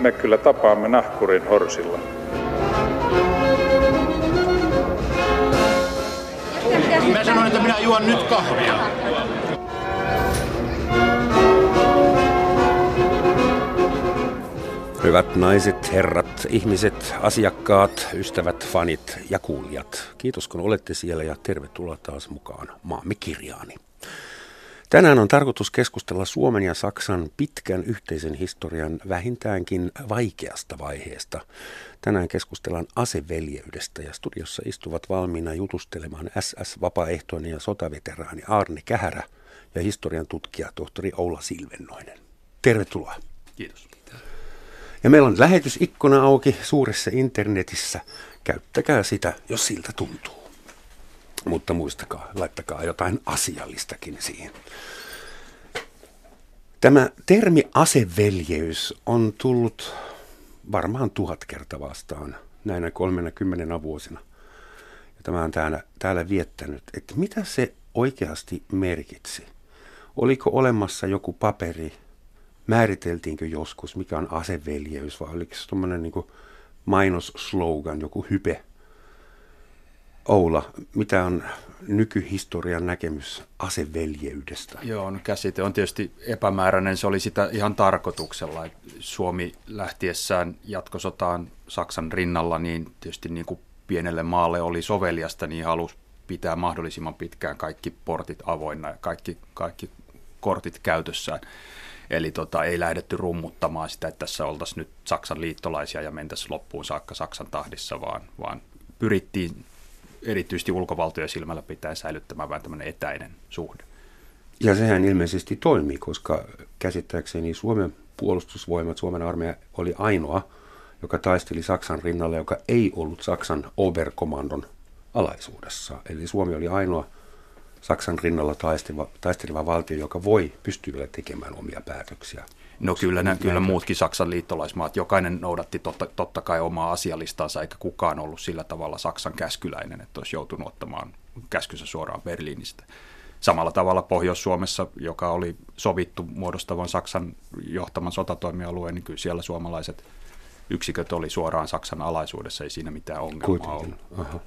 me kyllä tapaamme nahkurin horsilla. Mä sanoin, että minä juon nyt kahvia. Hyvät naiset, herrat, ihmiset, asiakkaat, ystävät, fanit ja kuulijat. Kiitos kun olette siellä ja tervetuloa taas mukaan maamme kirjaani. Tänään on tarkoitus keskustella Suomen ja Saksan pitkän yhteisen historian vähintäänkin vaikeasta vaiheesta. Tänään keskustellaan aseveljeydestä ja studiossa istuvat valmiina jutustelemaan SS-vapaaehtoinen ja sotaveteraani Arne Kähärä ja historian tutkija tohtori Oula Silvennoinen. Tervetuloa. Kiitos. Ja meillä on lähetysikkuna auki suuressa internetissä. Käyttäkää sitä, jos siltä tuntuu. Mutta muistakaa, laittakaa jotain asiallistakin siihen. Tämä termi aseveljeys on tullut varmaan tuhat kertaa vastaan näinä 30 vuosina. Ja tämä on täällä, täällä viettänyt, että mitä se oikeasti merkitsi. Oliko olemassa joku paperi, määriteltiinkö joskus, mikä on aseveljeys, vai oliko se tuommoinen niin mainosslogan, joku hype. Oula, mitä on nykyhistorian näkemys aseveljeydestä? Joo, no käsite on tietysti epämääräinen. Se oli sitä ihan tarkoituksella. Että Suomi lähtiessään jatkosotaan Saksan rinnalla, niin tietysti niin kuin pienelle maalle oli soveliasta, niin halusi pitää mahdollisimman pitkään kaikki portit avoinna ja kaikki, kaikki kortit käytössään. Eli tota, ei lähdetty rummuttamaan sitä, että tässä oltaisiin nyt Saksan liittolaisia ja mentäisiin loppuun saakka Saksan tahdissa, vaan, vaan pyrittiin erityisesti ulkovaltoja silmällä pitää säilyttämään vähän tämmöinen etäinen suhde. Ja sehän ilmeisesti toimii, koska käsittääkseni Suomen puolustusvoimat, Suomen armeija oli ainoa, joka taisteli Saksan rinnalla, joka ei ollut Saksan Oberkommandon alaisuudessa. Eli Suomi oli ainoa Saksan rinnalla taisteleva, taisteleva valtio, joka voi pystyä tekemään omia päätöksiä. No kyllä, nä, kyllä muutkin Saksan liittolaismaat, jokainen noudatti totta, totta kai omaa asialistansa, eikä kukaan ollut sillä tavalla Saksan käskyläinen, että olisi joutunut ottamaan käskynsä suoraan Berliinistä. Samalla tavalla Pohjois-Suomessa, joka oli sovittu muodostavan Saksan johtaman sotatoimialueen, niin kyllä siellä suomalaiset yksiköt oli suoraan Saksan alaisuudessa, ei siinä mitään ongelmaa Kuitenkin. ollut. Aha.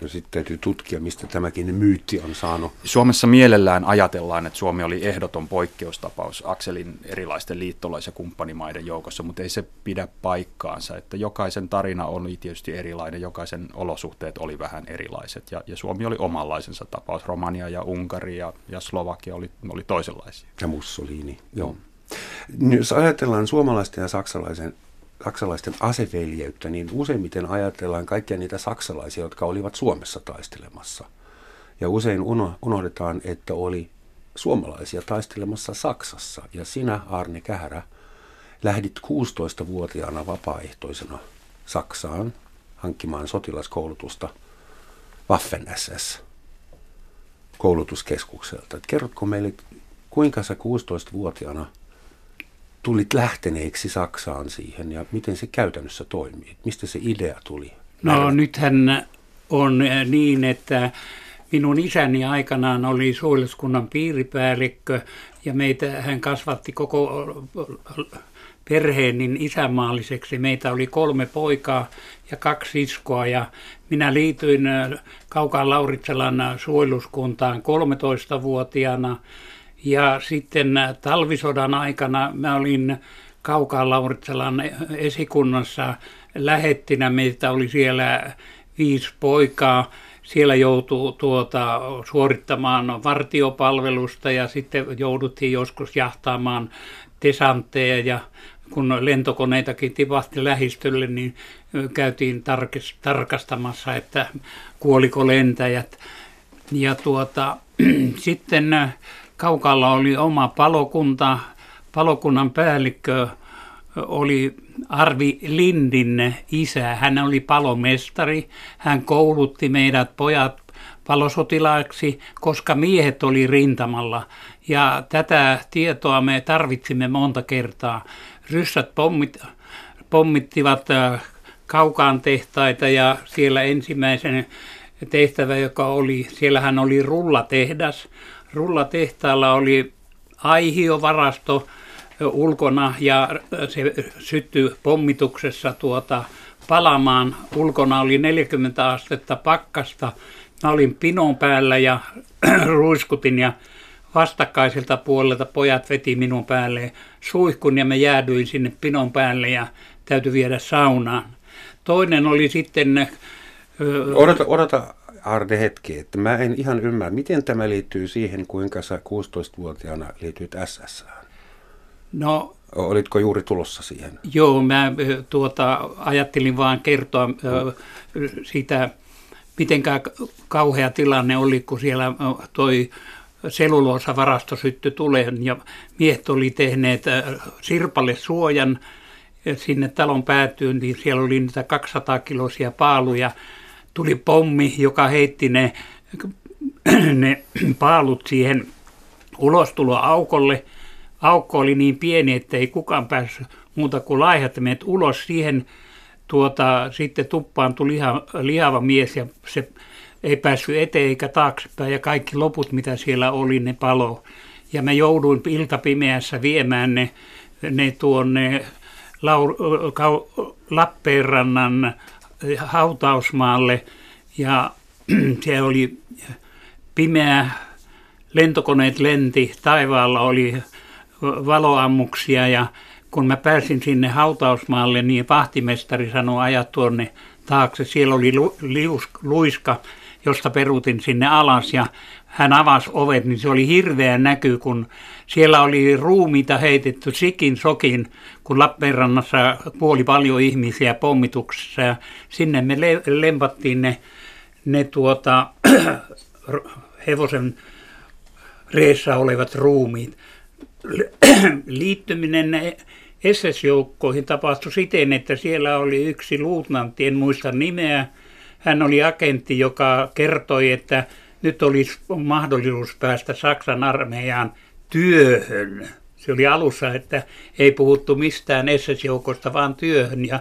No sitten täytyy tutkia, mistä tämäkin myytti on saanut. Suomessa mielellään ajatellaan, että Suomi oli ehdoton poikkeustapaus Akselin erilaisten liittolais- ja kumppanimaiden joukossa, mutta ei se pidä paikkaansa. Että jokaisen tarina oli tietysti erilainen, jokaisen olosuhteet oli vähän erilaiset ja, ja Suomi oli omanlaisensa tapaus. Romania ja Unkari ja, ja Slovakia oli, oli toisenlaisia. Ja Mussolini, joo. Jos ajatellaan suomalaisten ja saksalaisen saksalaisten aseveljeyttä, niin useimmiten ajatellaan kaikkia niitä saksalaisia, jotka olivat Suomessa taistelemassa. Ja usein unohdetaan, että oli suomalaisia taistelemassa Saksassa. Ja sinä, Arne Kähärä, lähdit 16-vuotiaana vapaaehtoisena Saksaan hankkimaan sotilaskoulutusta Waffen-SS koulutuskeskukselta. kerrotko meille, kuinka sä 16-vuotiaana tulit lähteneeksi Saksaan siihen ja miten se käytännössä toimii? Mistä se idea tuli? No nythän on niin, että minun isäni aikanaan oli suojeluskunnan piiripäällikkö ja meitä hän kasvatti koko perheen niin isämaalliseksi. Meitä oli kolme poikaa ja kaksi iskoa ja minä liityin Kaukaan Lauritsalan suojeluskuntaan 13-vuotiaana ja sitten talvisodan aikana mä olin Kaukaan Lauritsalan esikunnassa lähettinä. Meitä oli siellä viisi poikaa. Siellä joutui tuota, suorittamaan vartiopalvelusta ja sitten jouduttiin joskus jahtaamaan desantteja ja kun lentokoneitakin tipahti lähistölle, niin käytiin tarkastamassa, että kuoliko lentäjät. Ja tuota, sitten Kaukalla oli oma palokunta. Palokunnan päällikkö oli Arvi Lindin isä. Hän oli palomestari. Hän koulutti meidät pojat palosotilaaksi, koska miehet oli rintamalla. Ja tätä tietoa me tarvitsimme monta kertaa. Ryssät pommit, pommittivat kaukaan tehtaita ja siellä ensimmäisen tehtävä, joka oli, siellähän oli rullatehdas, rullatehtaalla oli aihiovarasto, ulkona ja se syttyi pommituksessa tuota palamaan. Ulkona oli 40 astetta pakkasta. Mä olin pinon päällä ja ruiskutin ja vastakkaiselta puolelta pojat veti minun päälle suihkun ja mä jäädyin sinne pinon päälle ja täytyy viedä saunaan. Toinen oli sitten... Odota, odota Arne hetki, että mä en ihan ymmärrä, miten tämä liittyy siihen, kuinka sä 16-vuotiaana liityit SS. No, Olitko juuri tulossa siihen? Joo, mä tuota, ajattelin vaan kertoa mm. sitä, miten kauhea tilanne oli, kun siellä toi seluloosa-varasto syttyi tuleen ja miehet oli tehneet sirpalle suojan sinne talon päätyyn, niin siellä oli niitä 200 kilosia paaluja. Tuli pommi, joka heitti ne, ne paalut siihen ulostuloaukolle. Aukko oli niin pieni, että ei kukaan päässyt muuta kuin laihat ulos siihen. Tuota, sitten tuppaan tuli liha, lihava mies ja se ei päässyt eteen eikä taaksepäin ja kaikki loput, mitä siellä oli, ne palo. Ja mä jouduin iltapimeässä viemään ne, ne tuonne Laur, Lappeenrannan hautausmaalle ja se oli pimeä, lentokoneet lenti, taivaalla oli valoammuksia ja kun mä pääsin sinne hautausmaalle, niin vahtimestari sanoi ajat tuonne taakse. Siellä oli lu, lius, luiska josta peruutin sinne alas ja hän avasi ovet, niin se oli hirveä näky, kun siellä oli ruumiita heitetty sikin sokin, kun Lappeenrannassa kuoli paljon ihmisiä pommituksessa ja sinne me le- lempattiin ne, ne tuota, hevosen reessä olevat ruumiit. Liittyminen SS-joukkoihin tapahtui siten, että siellä oli yksi luutnantti, en muista nimeä, hän oli agentti, joka kertoi, että nyt olisi mahdollisuus päästä Saksan armeijaan työhön. Se oli alussa, että ei puhuttu mistään SS-joukosta, vaan työhön. Ja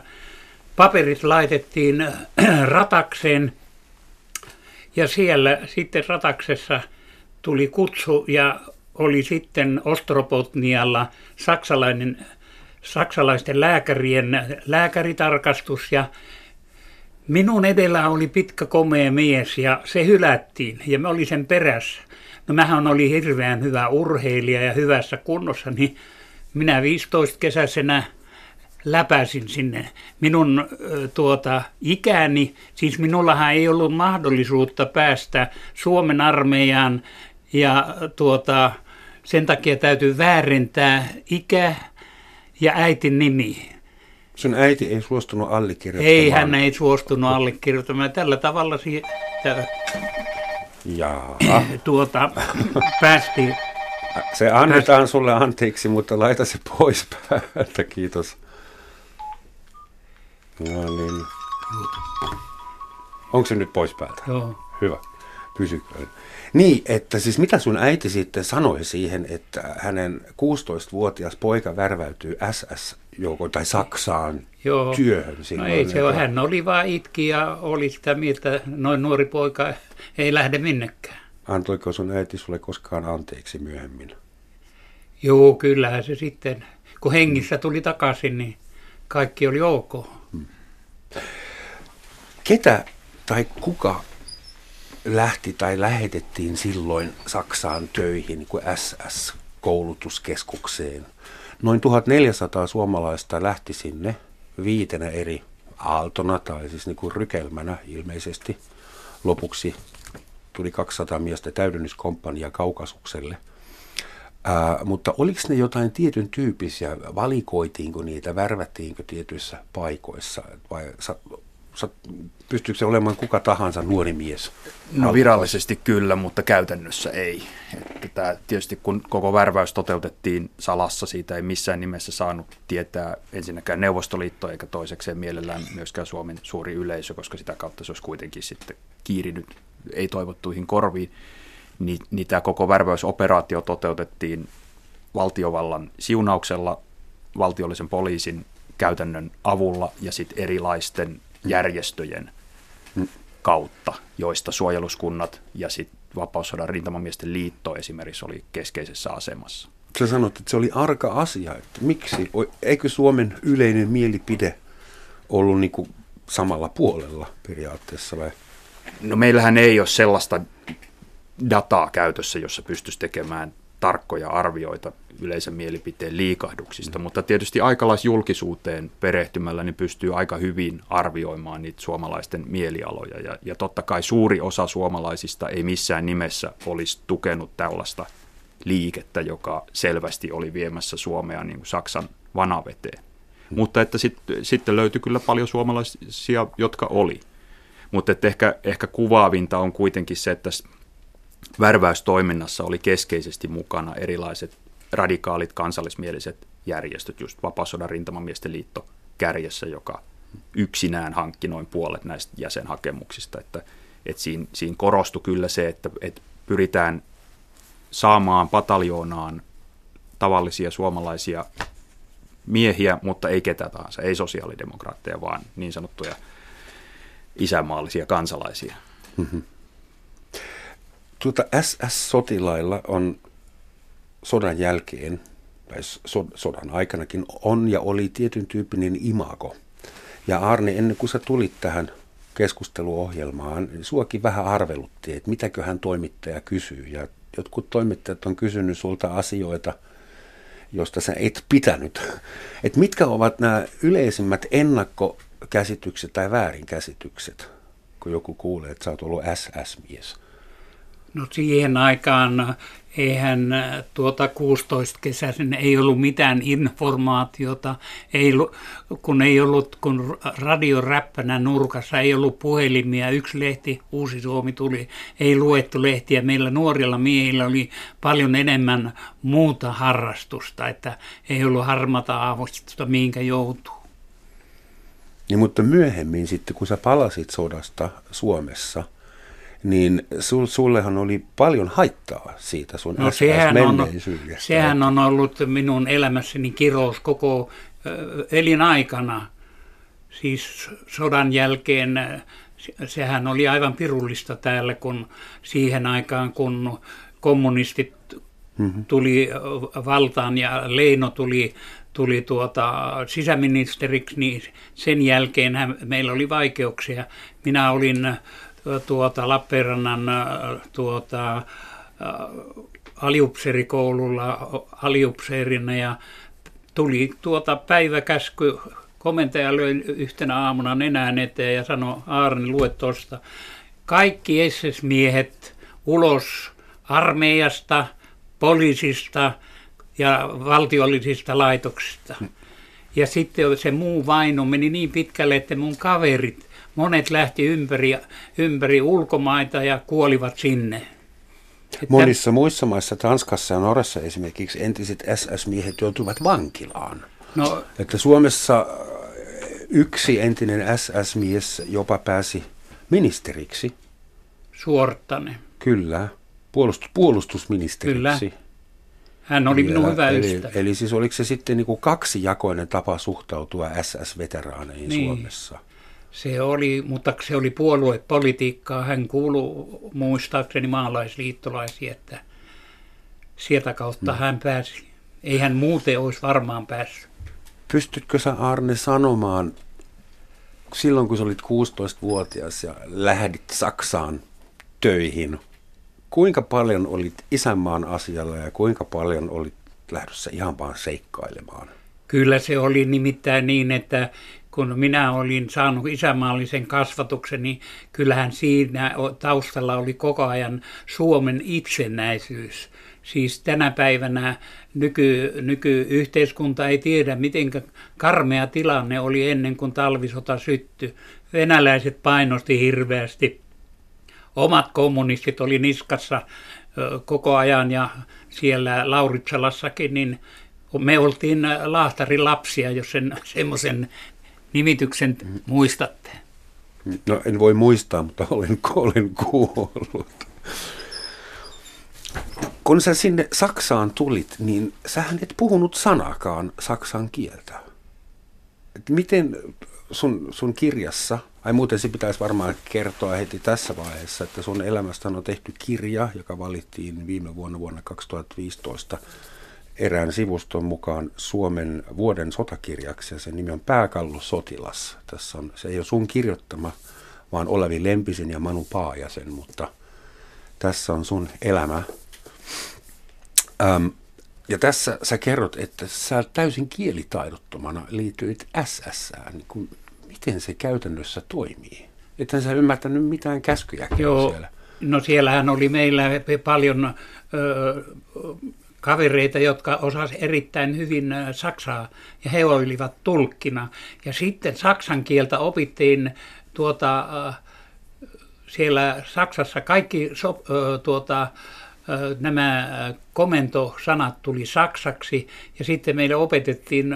paperit laitettiin ratakseen ja siellä sitten rataksessa tuli kutsu ja oli sitten Ostropotnialla saksalainen, saksalaisten lääkärien lääkäritarkastus ja Minun edellä oli pitkä komea mies ja se hylättiin ja mä olin sen perässä. No mähän oli hirveän hyvä urheilija ja hyvässä kunnossa, niin minä 15 kesäisenä läpäsin sinne. Minun tuota, ikäni, siis minullahan ei ollut mahdollisuutta päästä Suomen armeijaan ja tuota, sen takia täytyy väärentää ikä ja äitin nimi. Sun äiti ei suostunut allekirjoittamaan. Ei, hän ei suostunut allekirjoittamaan. Tällä tavalla siihen, Jaa. tuota, päästiin. Se annetaan päästi. sulle anteeksi, mutta laita se pois päältä, kiitos. No niin. Onko se nyt pois päältä? Joo. Hyvä, pysyköön. Niin, että siis mitä sun äiti sitten sanoi siihen, että hänen 16-vuotias poika värväytyy SS joukon tai Saksaan Joo. työhön silloin? No ei se ole, hän oli vaan itki ja oli sitä mieltä, noin nuori poika ei lähde minnekään. Antoiko sun äiti sulle koskaan anteeksi myöhemmin? Joo, kyllähän se sitten, kun hengissä tuli takaisin, niin kaikki oli ok. Hmm. Ketä tai kuka lähti tai lähetettiin silloin Saksaan töihin kuin SS-koulutuskeskukseen. Noin 1400 suomalaista lähti sinne viitenä eri aaltona tai siis niin kuin rykelmänä ilmeisesti. Lopuksi tuli 200 miestä täydennyskomppania Kaukasukselle. Ää, mutta oliko ne jotain tietyn tyyppisiä, valikoitiinko niitä, värvättiinkö tietyissä paikoissa vai pystyykö se olemaan kuka tahansa nuori mies? No virallisesti kyllä, mutta käytännössä ei. Että tämä, tietysti kun koko värväys toteutettiin salassa, siitä ei missään nimessä saanut tietää ensinnäkään Neuvostoliitto eikä toisekseen mielellään myöskään Suomen suuri yleisö, koska sitä kautta se olisi kuitenkin sitten kiirinyt ei-toivottuihin korviin. Niin, niin tämä koko värväysoperaatio toteutettiin valtiovallan siunauksella, valtiollisen poliisin käytännön avulla ja sitten erilaisten järjestöjen kautta, joista suojeluskunnat ja sitten vapaussodan rintamamiesten liitto esimerkiksi oli keskeisessä asemassa. sä sanot, että se oli arka asia. Että miksi? Eikö Suomen yleinen mielipide ollut niin kuin samalla puolella periaatteessa vai? No meillähän ei ole sellaista dataa käytössä, jossa pystyisi tekemään tarkkoja arvioita yleisen mielipiteen liikahduksista, mm. mutta tietysti aikalaisjulkisuuteen perehtymällä niin pystyy aika hyvin arvioimaan niitä suomalaisten mielialoja. Ja, ja totta kai suuri osa suomalaisista ei missään nimessä olisi tukenut tällaista liikettä, joka selvästi oli viemässä Suomea niin kuin Saksan vanaveteen. Mm. Mutta että sitten sit löytyi kyllä paljon suomalaisia, jotka oli. Mutta ehkä, ehkä kuvaavinta on kuitenkin se, että värväystoiminnassa oli keskeisesti mukana erilaiset radikaalit kansallismieliset järjestöt, just Vapaasodan rintamamiesten liitto kärjessä, joka yksinään hankki noin puolet näistä jäsenhakemuksista. Että, että siinä, siinä korostui kyllä se, että, että pyritään saamaan pataljoonaan tavallisia suomalaisia miehiä, mutta ei ketä tahansa, ei sosiaalidemokraatteja, vaan niin sanottuja isämaallisia kansalaisia. Mm-hmm. Tuota SS-sotilailla on sodan jälkeen, tai sodan aikanakin, on ja oli tietyn tyyppinen imago. Ja Arne, ennen kuin sä tulit tähän keskusteluohjelmaan, niin suakin vähän arvelutti, että mitäköhän toimittaja kysyy. Ja jotkut toimittajat on kysynyt sulta asioita, josta sä et pitänyt. Että mitkä ovat nämä yleisimmät ennakkokäsitykset tai väärinkäsitykset, kun joku kuulee, että sä oot ollut SS-mies? No siihen aikaan eihän äh, tuota 16 kesäisen ei ollut mitään informaatiota, ei, kun ei ollut, kun radio räppänä nurkassa ei ollut puhelimia, yksi lehti, Uusi Suomi tuli, ei luettu lehtiä. Meillä nuorilla miehillä oli paljon enemmän muuta harrastusta, että ei ollut harmata aavostusta, minkä joutuu. Niin, mutta myöhemmin sitten, kun sä palasit sodasta Suomessa – niin sul, sullehan oli paljon haittaa siitä sun no, sehän on, sehän on ollut minun elämässäni kirous koko elinaikana. Siis sodan jälkeen sehän oli aivan pirullista täällä, kun siihen aikaan, kun kommunistit mm-hmm. tuli valtaan ja Leino tuli, tuli tuota sisäministeriksi, niin sen jälkeen meillä oli vaikeuksia. Minä olin tuota, Lappeenrannan tuota, aliupseerikoululla aliupseerina ja tuli tuota päiväkäsky, komentaja löi yhtenä aamuna nenään eteen ja sanoi, Aarni, lue tuosta. Kaikki SS-miehet ulos armeijasta, poliisista ja valtiollisista laitoksista. Ja sitten se muu vaino meni niin pitkälle, että mun kaverit monet lähti ympäri, ympäri ulkomaita ja kuolivat sinne. Että... Monissa muissa maissa, Tanskassa ja Norjassa esimerkiksi, entiset SS-miehet joutuivat vankilaan. No, että Suomessa äh, yksi entinen SS-mies jopa pääsi ministeriksi. Suorttane. Kyllä, Puolustus, puolustusministeriksi. Kyllä. Hän oli minun hyvä eli, ystävä. Eli siis oliko se sitten niin kuin kaksijakoinen tapa suhtautua SS-veteraaneihin niin. Suomessa? Se oli, mutta se oli puoluepolitiikkaa. Hän kuului muistaakseni maalaisliittolaisiin, että sieltä kautta hmm. hän pääsi. Ei hän muuten olisi varmaan päässyt. Pystytkö sä Arne sanomaan, silloin kun sä olit 16-vuotias ja lähdit Saksaan töihin, kuinka paljon olit isänmaan asialla ja kuinka paljon olit lähdössä ihan vaan seikkailemaan? Kyllä se oli nimittäin niin, että kun minä olin saanut isämaallisen kasvatuksen, niin kyllähän siinä taustalla oli koko ajan Suomen itsenäisyys. Siis tänä päivänä nyky, nykyyhteiskunta ei tiedä, miten karmea tilanne oli ennen kuin talvisota syttyi. Venäläiset painosti hirveästi. Omat kommunistit oli niskassa koko ajan ja siellä Lauritsalassakin, niin me oltiin lahtarin lapsia, jos sen semmoisen nimityksen muistatte? No en voi muistaa, mutta olen, olen kuollut. Kun sä sinne Saksaan tulit, niin sähän et puhunut sanakaan saksan kieltä. Et miten sun, sun kirjassa, ai muuten se pitäisi varmaan kertoa heti tässä vaiheessa, että sun elämästä on tehty kirja, joka valittiin viime vuonna vuonna 2015 erään sivuston mukaan Suomen vuoden sotakirjaksi ja sen nimi on Pääkallo sotilas. Tässä on, se ei ole sun kirjoittama, vaan Olavi Lempisen ja Manu Paajasen, mutta tässä on sun elämä. Ähm, ja tässä sä kerrot, että sä täysin kielitaidottomana liittyit SS. Niin kun, miten se käytännössä toimii? Että sä ymmärtänyt mitään käskyjä Joo, siellä. no siellähän oli meillä paljon ö, kavereita, jotka osasivat erittäin hyvin saksaa ja he olivat tulkkina. Ja sitten saksan kieltä opittiin tuota, siellä Saksassa kaikki so, tuota, nämä komentosanat tuli saksaksi ja sitten meille opetettiin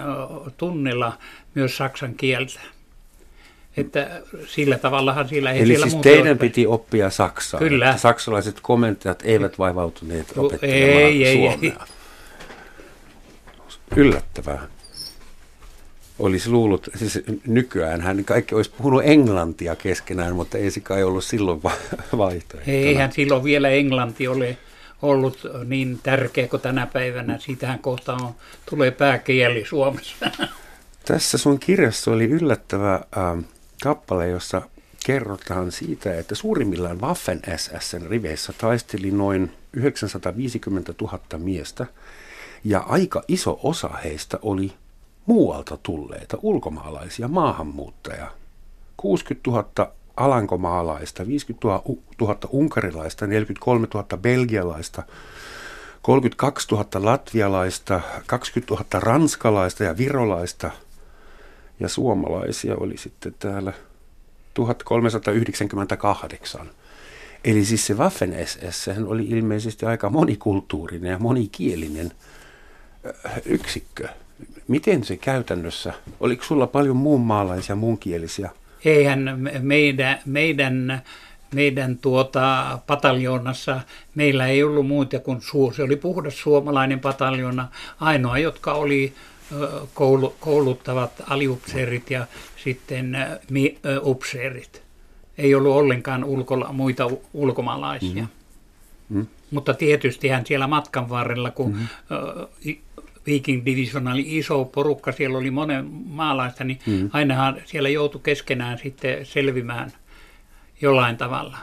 tunnilla myös saksan kieltä. Että sillä tavallahan siellä ei Eli siellä siis teidän piti oppia saksaa. Kyllä. Saksalaiset komentajat eivät vaivautuneet opettelemaan ei, ei, suomea. ei. Yllättävää. Olisi luullut, siis nykyään hän kaikki olisi puhunut englantia keskenään, mutta ei se kai ollut silloin va- vaihtoehtona. Eihän silloin vielä englanti ole ollut niin tärkeä kuin tänä päivänä. Siitähän kohta on, tulee pääkieli Suomessa. Tässä sun kirjassa oli yllättävä ähm, kappale, jossa kerrotaan siitä, että suurimmillaan Waffen SSn riveissä taisteli noin 950 000 miestä, ja aika iso osa heistä oli muualta tulleita ulkomaalaisia maahanmuuttajia. 60 000 alankomaalaista, 50 000 unkarilaista, 43 000 belgialaista, 32 000 latvialaista, 20 000 ranskalaista ja virolaista ja suomalaisia oli sitten täällä 1398. Eli siis se Waffen SS oli ilmeisesti aika monikulttuurinen ja monikielinen äh, yksikkö. Miten se käytännössä, oliko sulla paljon muun maalaisia, muunkielisiä? Eihän me- meidän, meidän, meidän tuota pataljoonassa, meillä ei ollut muuta kuin suu. Se oli puhdas suomalainen pataljoona, ainoa, jotka oli koulu, kouluttavat aliupseerit ja sitten mi, upseerit. Ei ollut ollenkaan ulkola, muita ulkomaalaisia. Mm. Mutta tietystihän siellä matkan varrella, kun mm-hmm. Viking Division oli iso porukka, siellä oli monen maalaista, niin mm-hmm. ainahan siellä joutui keskenään sitten selvimään jollain tavalla.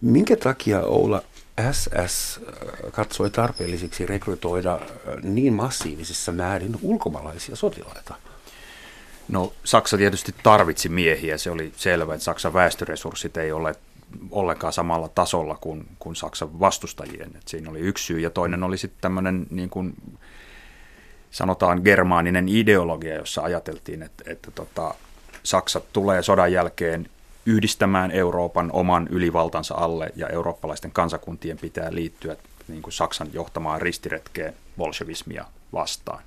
Minkä takia Oula SS äh, katsoi tarpeellisiksi rekrytoida äh, niin massiivisessa määrin ulkomaalaisia sotilaita? No Saksa tietysti tarvitsi miehiä, se oli selvä, että Saksan väestöresurssit ei ole ollenkaan samalla tasolla kuin, kuin Saksan vastustajien. Et siinä oli yksi syy ja toinen oli sitten tämmöinen niin kuin sanotaan germaaninen ideologia, jossa ajateltiin, että, että tota, Saksa tulee sodan jälkeen yhdistämään Euroopan oman ylivaltansa alle ja eurooppalaisten kansakuntien pitää liittyä niin kuin Saksan johtamaan ristiretkeen bolshevismia vastaan.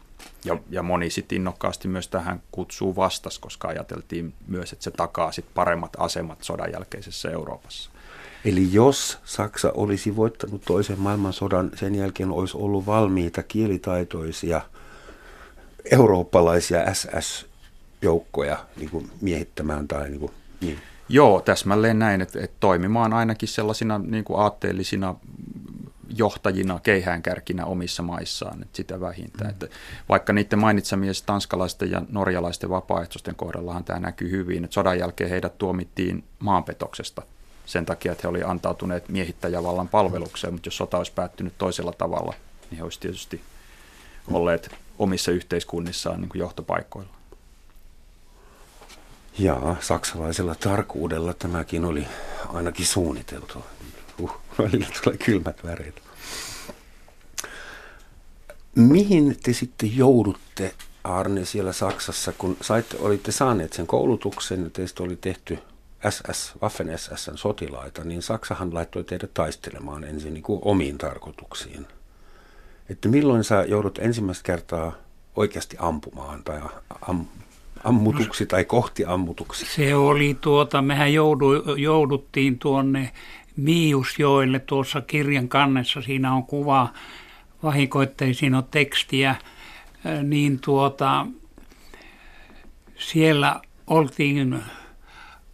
Ja, ja moni sitten innokkaasti myös tähän kutsuu vastas, koska ajateltiin myös, että se takaa sit paremmat asemat sodan jälkeisessä Euroopassa. Eli jos Saksa olisi voittanut toisen maailmansodan, sen jälkeen olisi ollut valmiita kielitaitoisia eurooppalaisia SS-joukkoja niin kuin miehittämään tai niin kuin, niin. Joo, täsmälleen näin, että, että toimimaan ainakin sellaisina niin kuin aatteellisina johtajina, keihäänkärkinä omissa maissaan, että sitä vähintään. Mm. Että vaikka niiden mainitsemien tanskalaisten ja norjalaisten vapaaehtoisten kohdallahan tämä näkyy hyvin, että sodan jälkeen heidät tuomittiin maanpetoksesta sen takia, että he olivat antautuneet miehittäjävallan palvelukseen, mutta jos sota olisi päättynyt toisella tavalla, niin he olisivat tietysti olleet omissa yhteiskunnissaan niin kuin johtopaikoilla. Ja saksalaisella tarkuudella tämäkin oli ainakin suunniteltu. Uh, välillä tulee kylmät väreet. Mihin te sitten joudutte, Arne, siellä Saksassa, kun saitte, olitte saaneet sen koulutuksen ja teistä oli tehty SS, Waffen SSn sotilaita, niin Saksahan laittoi teidät taistelemaan ensin niin kuin omiin tarkoituksiin. Että milloin sä joudut ensimmäistä kertaa oikeasti ampumaan tai am, ammutuksi tai kohti ammutuksi? Se oli tuota, mehän joudu, jouduttiin tuonne Miiusjoelle tuossa kirjan kannessa, siinä on kuva, vahinkoittei siinä ole tekstiä, niin tuota, siellä oltiin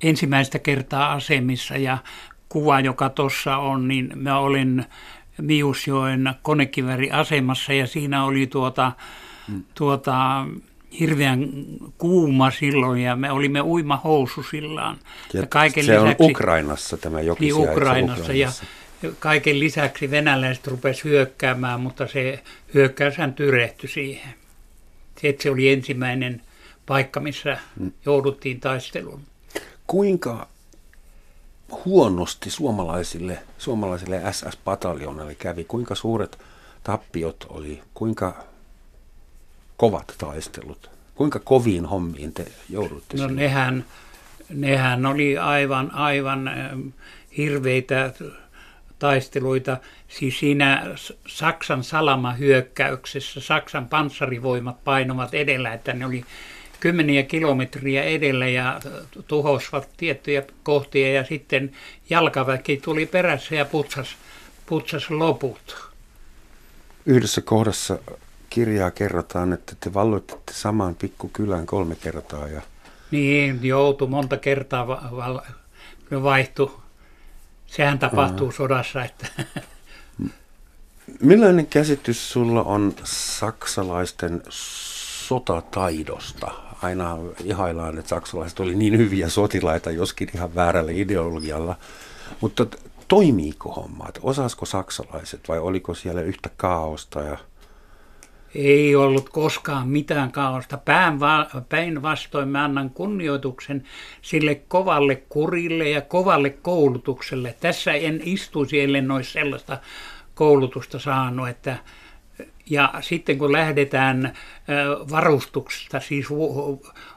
ensimmäistä kertaa asemissa ja kuva, joka tuossa on, niin mä olin Miusjoen konekiväriasemassa ja siinä oli tuota, hmm. tuota, hirveän kuuma silloin ja me olimme uimahoususillaan. Ja, ja kaiken se lisäksi, on Ukrainassa tämä joki. Niin Ukrainassa, Ukrainassa ja kaiken lisäksi venäläiset rupesivat hyökkäämään, mutta se hyökkäyshän tyrehtyi siihen. Se, se oli ensimmäinen paikka, missä hmm. jouduttiin taisteluun. Kuinka huonosti suomalaisille, suomalaisille SS-pataljonalle kävi? Kuinka suuret tappiot oli? Kuinka kovat taistelut? Kuinka koviin hommiin te joudutte? No nehän, nehän oli aivan, aivan hirveitä taisteluita. Siis siinä Saksan salamahyökkäyksessä Saksan panssarivoimat painovat edellä, että ne oli kymmeniä kilometriä edellä ja tuhosivat tiettyjä kohtia ja sitten jalkaväki tuli perässä ja putsas, putsas loput. Yhdessä kohdassa kirjaa kerrotaan, että te valloititte saman pikkukylän kolme kertaa. Ja... Niin, joutui monta kertaa va- va- vaihtui. Sehän tapahtuu Aha. sodassa. Että Millainen käsitys sulla on saksalaisten sotataidosta? Aina ihaillaan, että saksalaiset oli niin hyviä sotilaita, joskin ihan väärällä ideologialla. Mutta toimiiko hommat? Osasko saksalaiset vai oliko siellä yhtä kaaosta ja ei ollut koskaan mitään kaaosta. Päinvastoin mä annan kunnioituksen sille kovalle kurille ja kovalle koulutukselle. Tässä en istuisi, ellen olisi sellaista koulutusta saanut, että ja sitten kun lähdetään varustuksesta, siis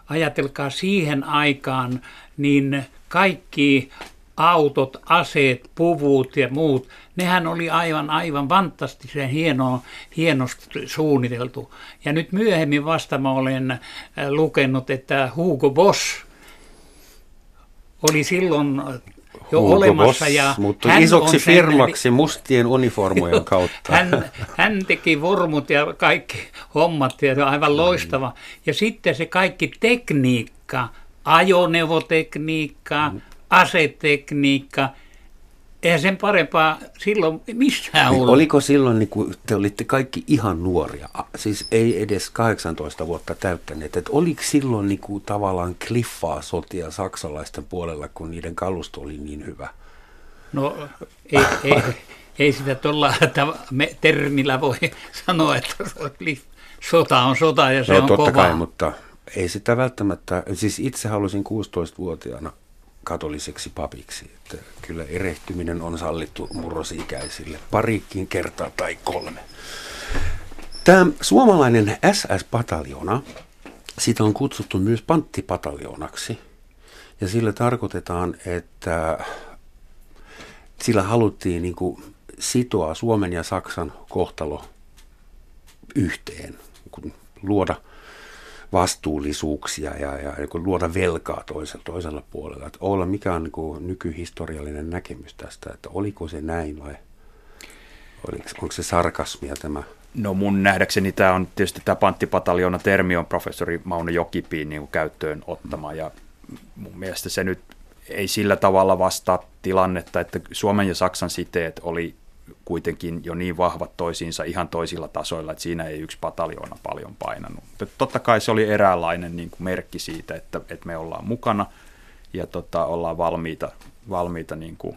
ajatelkaa siihen aikaan, niin kaikki autot, aseet, puvut ja muut, nehän oli aivan, aivan fantastisen hienoa, hienosti suunniteltu. Ja nyt myöhemmin vasta mä olen äh, lukenut, että Hugo Boss oli silloin jo Hugo olemassa. Boss, ja mutta hän isoksi firmaksi sen, mustien uniformojen kautta. Hän, hän teki vormut ja kaikki hommat ja aivan loistava. Ja sitten se kaikki tekniikka, ajoneuvotekniikka, mm asetekniikka, eihän sen parempaa silloin missään niin ollut. Oliko silloin, niin kun te olitte kaikki ihan nuoria, siis ei edes 18 vuotta täyttäneet, että oliko silloin niin kuin tavallaan kliffaa sotia saksalaisten puolella, kun niiden kalusto oli niin hyvä? No ei, ei, ei sitä tuolla termillä voi sanoa, että sota on sota ja se no, on totta kova. kai, mutta ei sitä välttämättä, siis itse halusin 16-vuotiaana katoliseksi papiksi. Että kyllä erehtyminen on sallittu murrosikäisille parikin kertaa tai kolme. Tämä suomalainen SS-pataljona, sitä on kutsuttu myös panttipataljonaksi. Ja sillä tarkoitetaan, että sillä haluttiin niin kuin sitoa Suomen ja Saksan kohtalo yhteen, luoda – vastuullisuuksia ja, ja niin luoda velkaa toisella, toisella puolella. Että olla mikä on niin nykyhistoriallinen näkemys tästä, että oliko se näin vai oliko, onko se sarkasmia tämä? No mun nähdäkseni tämä on tietysti tämä panttipataljona termi on professori Mauno Jokipiin niin käyttöön ottama ja mun mielestä se nyt ei sillä tavalla vastaa tilannetta, että Suomen ja Saksan siteet oli kuitenkin jo niin vahvat toisiinsa ihan toisilla tasoilla, että siinä ei yksi pataljoona paljon painanut. Mutta totta kai se oli eräänlainen niin kuin merkki siitä, että, että me ollaan mukana ja tota, ollaan valmiita, valmiita niin kuin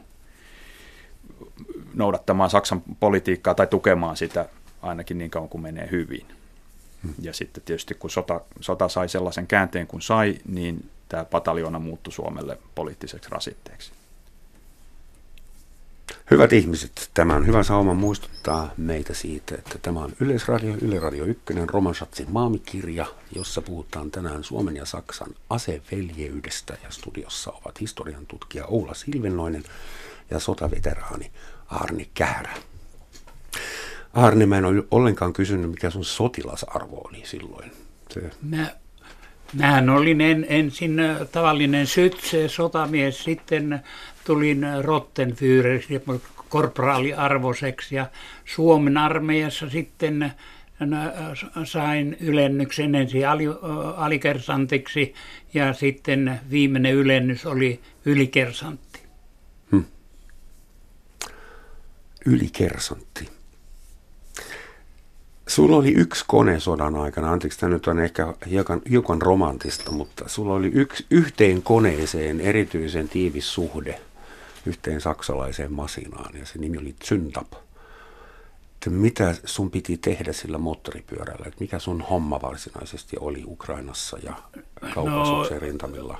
noudattamaan Saksan politiikkaa tai tukemaan sitä ainakin niin kauan kuin menee hyvin. Hmm. Ja sitten tietysti kun sota, sota sai sellaisen käänteen kuin sai, niin tämä pataljoona muuttui Suomelle poliittiseksi rasitteeksi. Hyvät ihmiset, tämä on hyvä sauma muistuttaa meitä siitä, että tämä on Yleisradio, Yle Radio 1, Romansatsin maamikirja, jossa puhutaan tänään Suomen ja Saksan aseveljeydestä ja studiossa ovat historian tutkija Oula Silvennoinen ja sotaveteraani Arni Käärä. Arni, mä en ole ollenkaan kysynyt, mikä sun sotilasarvo oli silloin. Se... Mä, mähän olin en, ensin tavallinen sytse, sotamies, sitten tulin Rottenführeriksi, korporaaliarvoiseksi ja Suomen armeijassa sitten äh, sain ylennyksen ensin ali, äh, alikersantiksi ja sitten viimeinen ylennys oli ylikersantti. Hmm. ylikersantti. Sulla oli yksi kone sodan aikana, anteeksi tämä nyt on ehkä hiukan, hiukan romantista, mutta sulla oli yksi, yhteen koneeseen erityisen tiivis suhde yhteen saksalaiseen masinaan ja se nimi oli Zündap. Mitä sun piti tehdä sillä moottoripyörällä? Että mikä sun homma varsinaisesti oli Ukrainassa ja kaupasuksen no, rintamilla?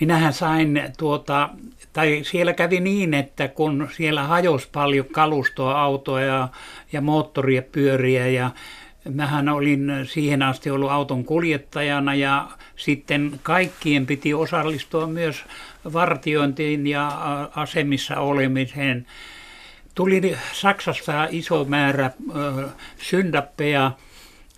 Minähän sain tuota, tai siellä kävi niin, että kun siellä hajosi paljon kalustoa, autoja ja, ja moottoria, pyöriä ja Mähän olin siihen asti ollut auton kuljettajana ja sitten kaikkien piti osallistua myös vartiointiin ja asemissa olemiseen. Tuli Saksasta iso määrä syndappeja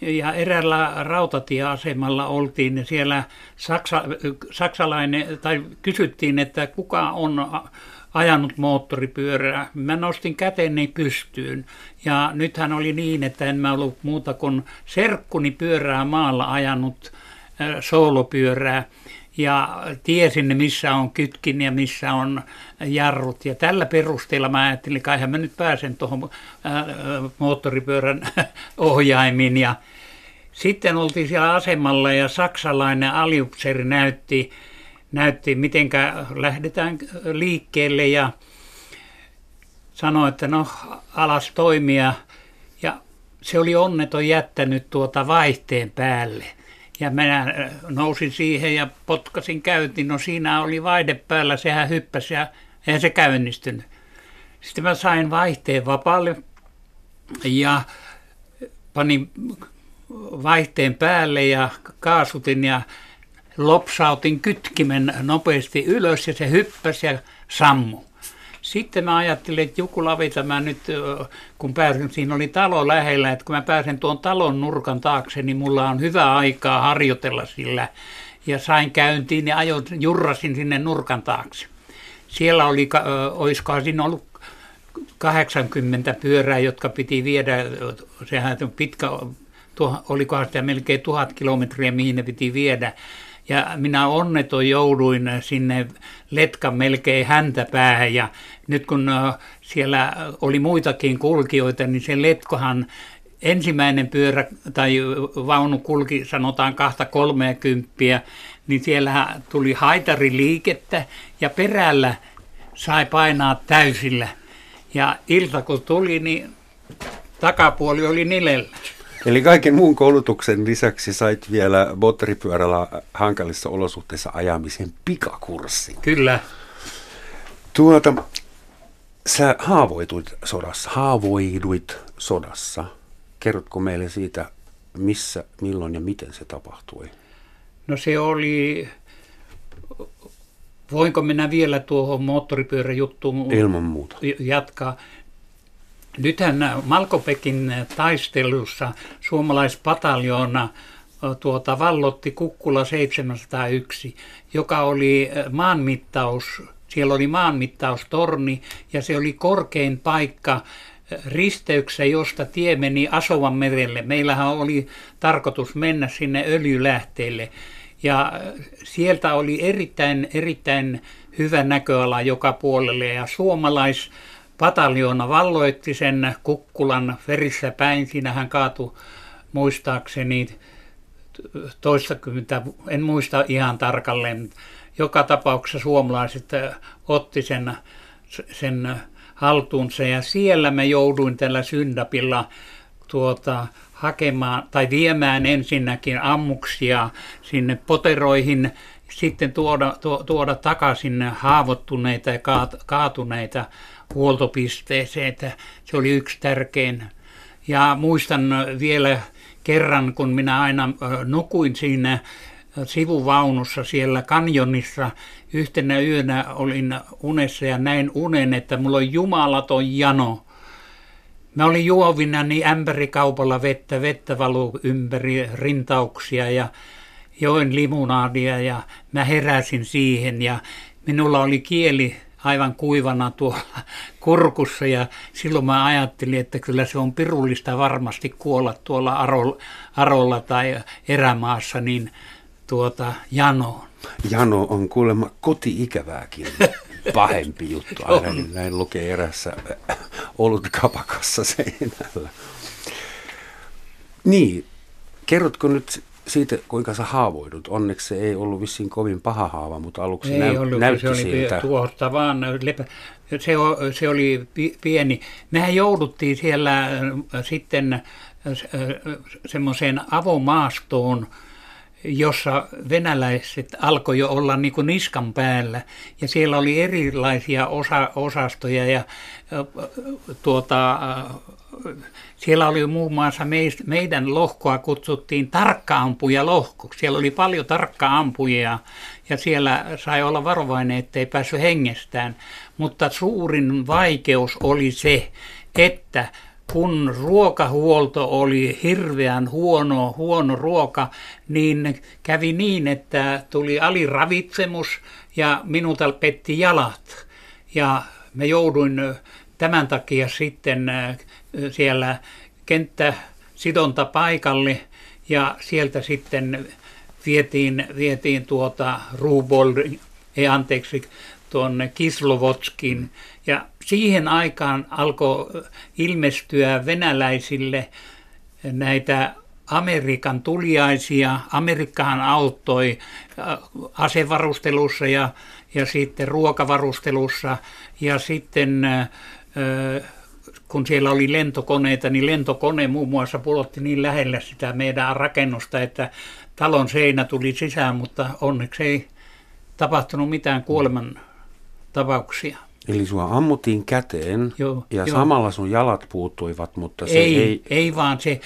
ja eräällä rautatieasemalla oltiin siellä saksa, saksalainen, tai kysyttiin, että kuka on ajanut moottoripyörää. Mä nostin käteni pystyyn ja nythän oli niin, että en mä ollut muuta kuin serkkuni pyörää maalla ajanut soolopyörää ja tiesin, missä on kytkin ja missä on jarrut. Ja tällä perusteella mä ajattelin, että mä nyt pääsen tuohon moottoripyörän ohjaimin. Ja sitten oltiin siellä asemalla ja saksalainen aliupseri näytti, näytti miten lähdetään liikkeelle ja sanoi, että no alas toimia. Ja se oli onneton jättänyt tuota vaihteen päälle. Ja minä nousin siihen ja potkasin käyntiin. No siinä oli vaihde päällä, sehän hyppäsi ja eihän se käynnistynyt. Sitten mä sain vaihteen vapaalle ja panin vaihteen päälle ja kaasutin ja lopsautin kytkimen nopeasti ylös ja se hyppäsi ja sammu. Sitten mä ajattelin, että joku lavita mä nyt, kun pääsin, siinä oli talo lähellä, että kun mä pääsen tuon talon nurkan taakse, niin mulla on hyvä aikaa harjoitella sillä. Ja sain käyntiin ja ajoin, jurrasin sinne nurkan taakse. Siellä oli, olisikohan siinä ollut 80 pyörää, jotka piti viedä, sehän pitkä, tuo, olikohan sitä melkein tuhat kilometriä, mihin ne piti viedä. Ja minä onneton jouduin sinne letkan melkein häntä päähän ja nyt kun siellä oli muitakin kulkijoita, niin se letkohan ensimmäinen pyörä tai vaunu kulki sanotaan kahta kolmeakymppiä, niin siellä tuli haitariliikettä ja perällä sai painaa täysillä. Ja ilta kun tuli, niin takapuoli oli nilellä. Eli kaiken muun koulutuksen lisäksi sait vielä moottoripyörällä hankalissa olosuhteissa ajamisen pikakurssin. Kyllä. Tuota, sä haavoituit sodassa, haavoiduit sodassa. Kerrotko meille siitä, missä, milloin ja miten se tapahtui? No se oli, voinko mennä vielä tuohon moottoripyöräjuttuun? Ilman muuta. Jatkaa. Nythän Malkopekin taistelussa suomalaispataljoona tuota, vallotti Kukkula 701, joka oli maanmittaus, siellä oli maanmittaustorni ja se oli korkein paikka risteyksessä, josta tie meni Asovan merelle. Meillähän oli tarkoitus mennä sinne öljylähteelle ja sieltä oli erittäin, erittäin hyvä näköala joka puolelle ja suomalais pataljoona valloitti sen kukkulan verissä päin. Siinähän kaatui muistaakseni toistakymmentä, en muista ihan tarkalleen. Joka tapauksessa suomalaiset otti sen, sen haltuunsa ja siellä mä jouduin tällä syndapilla tuota, hakemaan tai viemään ensinnäkin ammuksia sinne poteroihin, sitten tuoda, tuoda takaisin haavoittuneita ja kaatuneita huoltopisteeseen, että se oli yksi tärkein. Ja muistan vielä kerran, kun minä aina nukuin siinä sivuvaunussa siellä kanjonissa. Yhtenä yönä olin unessa ja näin unen, että mulla on jumalaton jano. Mä olin juovina niin ämpärikaupalla vettä, vettä valuu ympäri rintauksia ja join limunaadia ja mä heräsin siihen ja minulla oli kieli aivan kuivana tuolla kurkussa ja silloin mä ajattelin, että kyllä se on pirullista varmasti kuolla tuolla Arolla, Arolla tai erämaassa niin tuota janoon. Jano on kuulemma koti-ikävääkin. pahempi juttu. Ainakin näin lukee erässä ollut kapakassa seinällä. Niin, kerrotko nyt siitä, kuinka sä haavoidut? Onneksi se ei ollut vissiin kovin paha haava, mutta aluksi ei näy, ollut, näytti se oli siltä. tuosta vaan lepä, se, se oli pieni. Mehän jouduttiin siellä sitten semmoiseen avomaastoon, jossa venäläiset alkoi jo olla niin kuin niskan päällä. Ja siellä oli erilaisia osa, osastoja ja tuota, siellä oli muun muassa meidän lohkoa kutsuttiin tarkkaampuja lohkoksi. Siellä oli paljon tarkkaampuja ja siellä sai olla varovainen, ettei päässyt hengestään. Mutta suurin vaikeus oli se, että kun ruokahuolto oli hirveän huono, huono ruoka, niin kävi niin, että tuli aliravitsemus ja minulta petti jalat. Ja me jouduin tämän takia sitten siellä kenttäsidonta paikalle ja sieltä sitten vietiin, vietiin tuota Rubol, ei anteeksi, tuonne Kislovotskin. Ja siihen aikaan alkoi ilmestyä venäläisille näitä Amerikan tuliaisia. Amerikkahan auttoi asevarustelussa ja, ja sitten ruokavarustelussa ja sitten kun siellä oli lentokoneita, niin lentokone muun muassa pulotti niin lähellä sitä meidän rakennusta, että talon seinä tuli sisään, mutta onneksi ei tapahtunut mitään kuoleman tapauksia. Eli sua ammuttiin käteen joo, ja joo. samalla sun jalat puuttuivat, mutta se ei... ei... Ei vaan, se,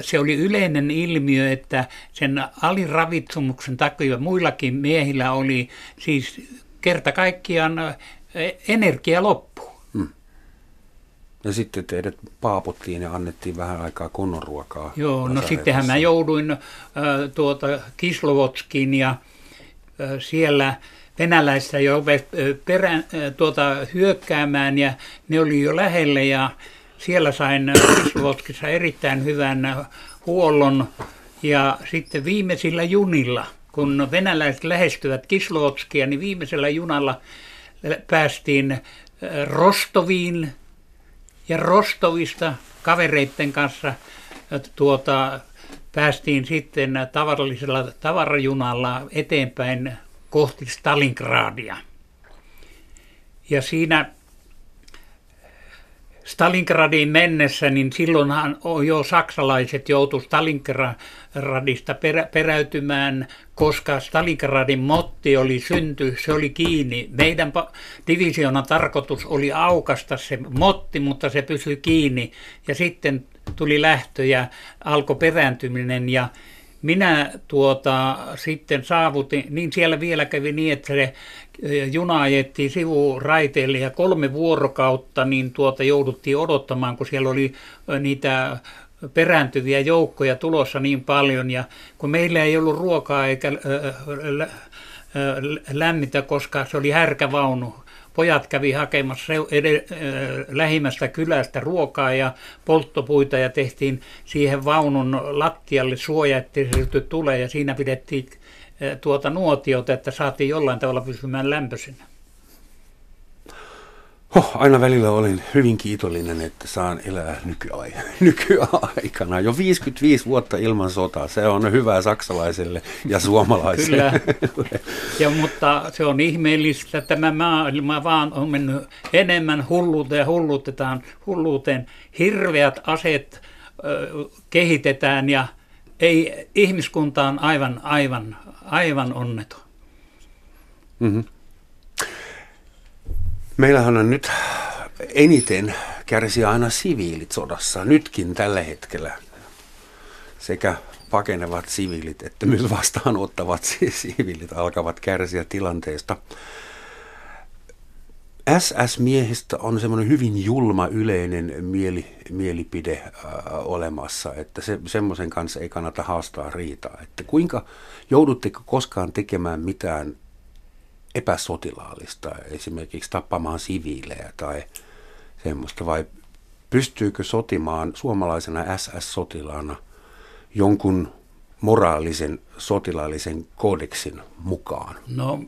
se oli yleinen ilmiö, että sen aliravitsumuksen takia muillakin miehillä oli siis kerta kaikkiaan energia loppu. Ja sitten teidät paaputtiin ja annettiin vähän aikaa kunnon ruokaa. Joo, no sittenhän mä jouduin äh, tuota Kislovotskin ja äh, siellä venäläistä jo perään, tuota, hyökkäämään ja ne oli jo lähellä ja siellä sain Kislovodskissa erittäin hyvän huollon ja sitten viimeisillä junilla, kun venäläiset lähestyvät Kislovodskia, niin viimeisellä junalla päästiin Rostoviin ja Rostovista kavereiden kanssa tuota, päästiin sitten tavallisella tavarajunalla eteenpäin kohti Stalingradia. Ja siinä Stalingradiin mennessä, niin silloinhan jo saksalaiset joutuivat Stalingradista perä, peräytymään, koska Stalingradin motti oli synty, se oli kiinni. Meidän divisioonan tarkoitus oli aukasta se motti, mutta se pysyi kiinni. Ja sitten tuli lähtö ja alkoi perääntyminen ja minä tuota, sitten saavutin, niin siellä vielä kävi niin, että se juna ajettiin sivuraiteille ja kolme vuorokautta niin tuota jouduttiin odottamaan, kun siellä oli niitä perääntyviä joukkoja tulossa niin paljon ja kun meillä ei ollut ruokaa eikä lämmitä, koska se oli härkävaunu pojat kävi hakemassa lähimmästä kylästä ruokaa ja polttopuita ja tehtiin siihen vaunun lattialle suoja, ettei se tulee ja siinä pidettiin tuota nuotiota, että saatiin jollain tavalla pysymään lämpöisenä. Oh, aina välillä olin hyvin kiitollinen, että saan elää nykyaikana. Jo 55 vuotta ilman sotaa, se on hyvää saksalaiselle ja suomalaiselle. Kyllä, ja, mutta se on ihmeellistä, että tämä maailma vaan on mennyt enemmän hulluuteen ja hulluutetaan, hulluuteen. Hirveät aseet ö, kehitetään ja ei, ihmiskunta on aivan, aivan, aivan onneton. Mm-hmm. Meillähän on nyt eniten kärsi aina siviilit sodassa, nytkin tällä hetkellä. Sekä pakenevat siviilit että myös vastaanottavat siviilit alkavat kärsiä tilanteesta. SS-miehistä on semmoinen hyvin julma yleinen mieli, mielipide äh, olemassa, että se, semmoisen kanssa ei kannata haastaa riitaa. Että kuinka joudutteko koskaan tekemään mitään epäsotilaallista, esimerkiksi tappamaan siviilejä tai semmoista, vai pystyykö sotimaan suomalaisena SS-sotilaana jonkun moraalisen sotilaallisen kodeksin mukaan? No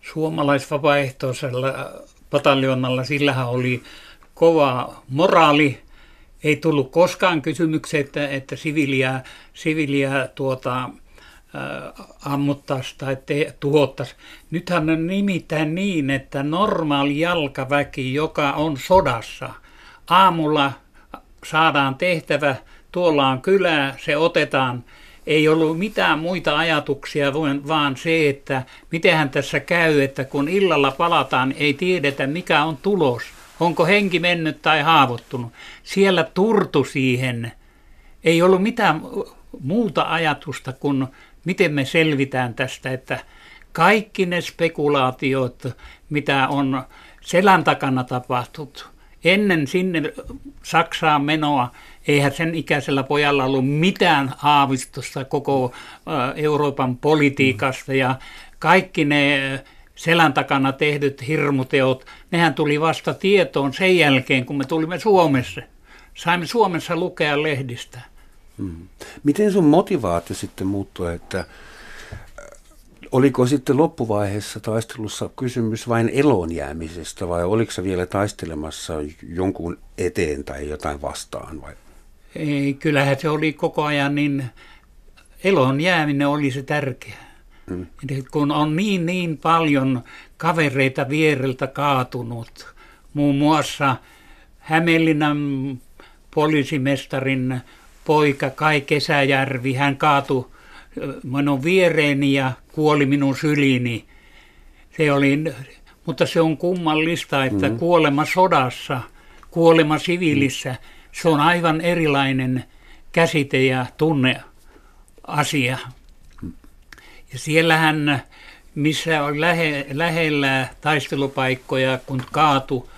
suomalaisvapaaehtoisella pataljonnalla, sillähän oli kova moraali. Ei tullut koskaan kysymykseen, että, että siviliä, siviliä tuota, äh, ammuttaisi tai te, tuhottaisi. Nythän on nimittäin niin, että normaali jalkaväki, joka on sodassa, aamulla saadaan tehtävä, tuolla on kylä, se otetaan – ei ollut mitään muita ajatuksia, vaan se, että mitenhän tässä käy, että kun illalla palataan, ei tiedetä mikä on tulos. Onko henki mennyt tai haavoittunut. Siellä turtu siihen. Ei ollut mitään muuta ajatusta kuin miten me selvitään tästä, että kaikki ne spekulaatiot, mitä on selän takana tapahtunut, ennen sinne Saksaan menoa, eihän sen ikäisellä pojalla ollut mitään aavistusta koko Euroopan politiikasta ja kaikki ne selän takana tehdyt hirmuteot, nehän tuli vasta tietoon sen jälkeen, kun me tulimme Suomessa. Saimme Suomessa lukea lehdistä. Hmm. Miten sun motivaatio sitten muuttui, että Oliko sitten loppuvaiheessa taistelussa kysymys vain elon jäämisestä vai oliko se vielä taistelemassa jonkun eteen tai jotain vastaan? Vai? Ei, kyllähän se oli koko ajan niin, elon jääminen oli se tärkeä. Hmm. Kun on niin niin paljon kavereita viereltä kaatunut, muun muassa Hämeenlinnan poliisimestarin poika Kai Kesäjärvi, hän kaatui minun viereeni ja kuoli minun syliini. Se oli, mutta se on kummallista, että mm. kuolema sodassa, kuolema siviilissä, mm. se on aivan erilainen käsite ja tunne asia. Ja siellähän, missä on lähe, lähellä taistelupaikkoja, kun kaatu,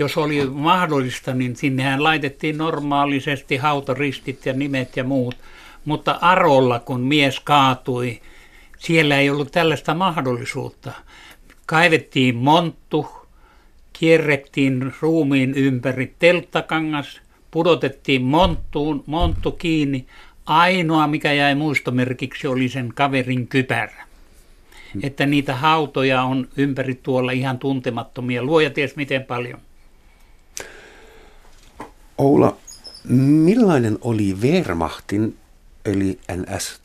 jos oli mahdollista, niin sinnehän laitettiin normaalisesti hautaristit ja nimet ja muut – mutta Arolla, kun mies kaatui, siellä ei ollut tällaista mahdollisuutta. Kaivettiin monttu, kierrettiin ruumiin ympäri telttakangas, pudotettiin monttuun, monttu kiinni. Ainoa, mikä jäi muistomerkiksi, oli sen kaverin kypärä. Että niitä hautoja on ympäri tuolla ihan tuntemattomia. Luoja ties miten paljon. Oula, millainen oli Wehrmachtin eli NS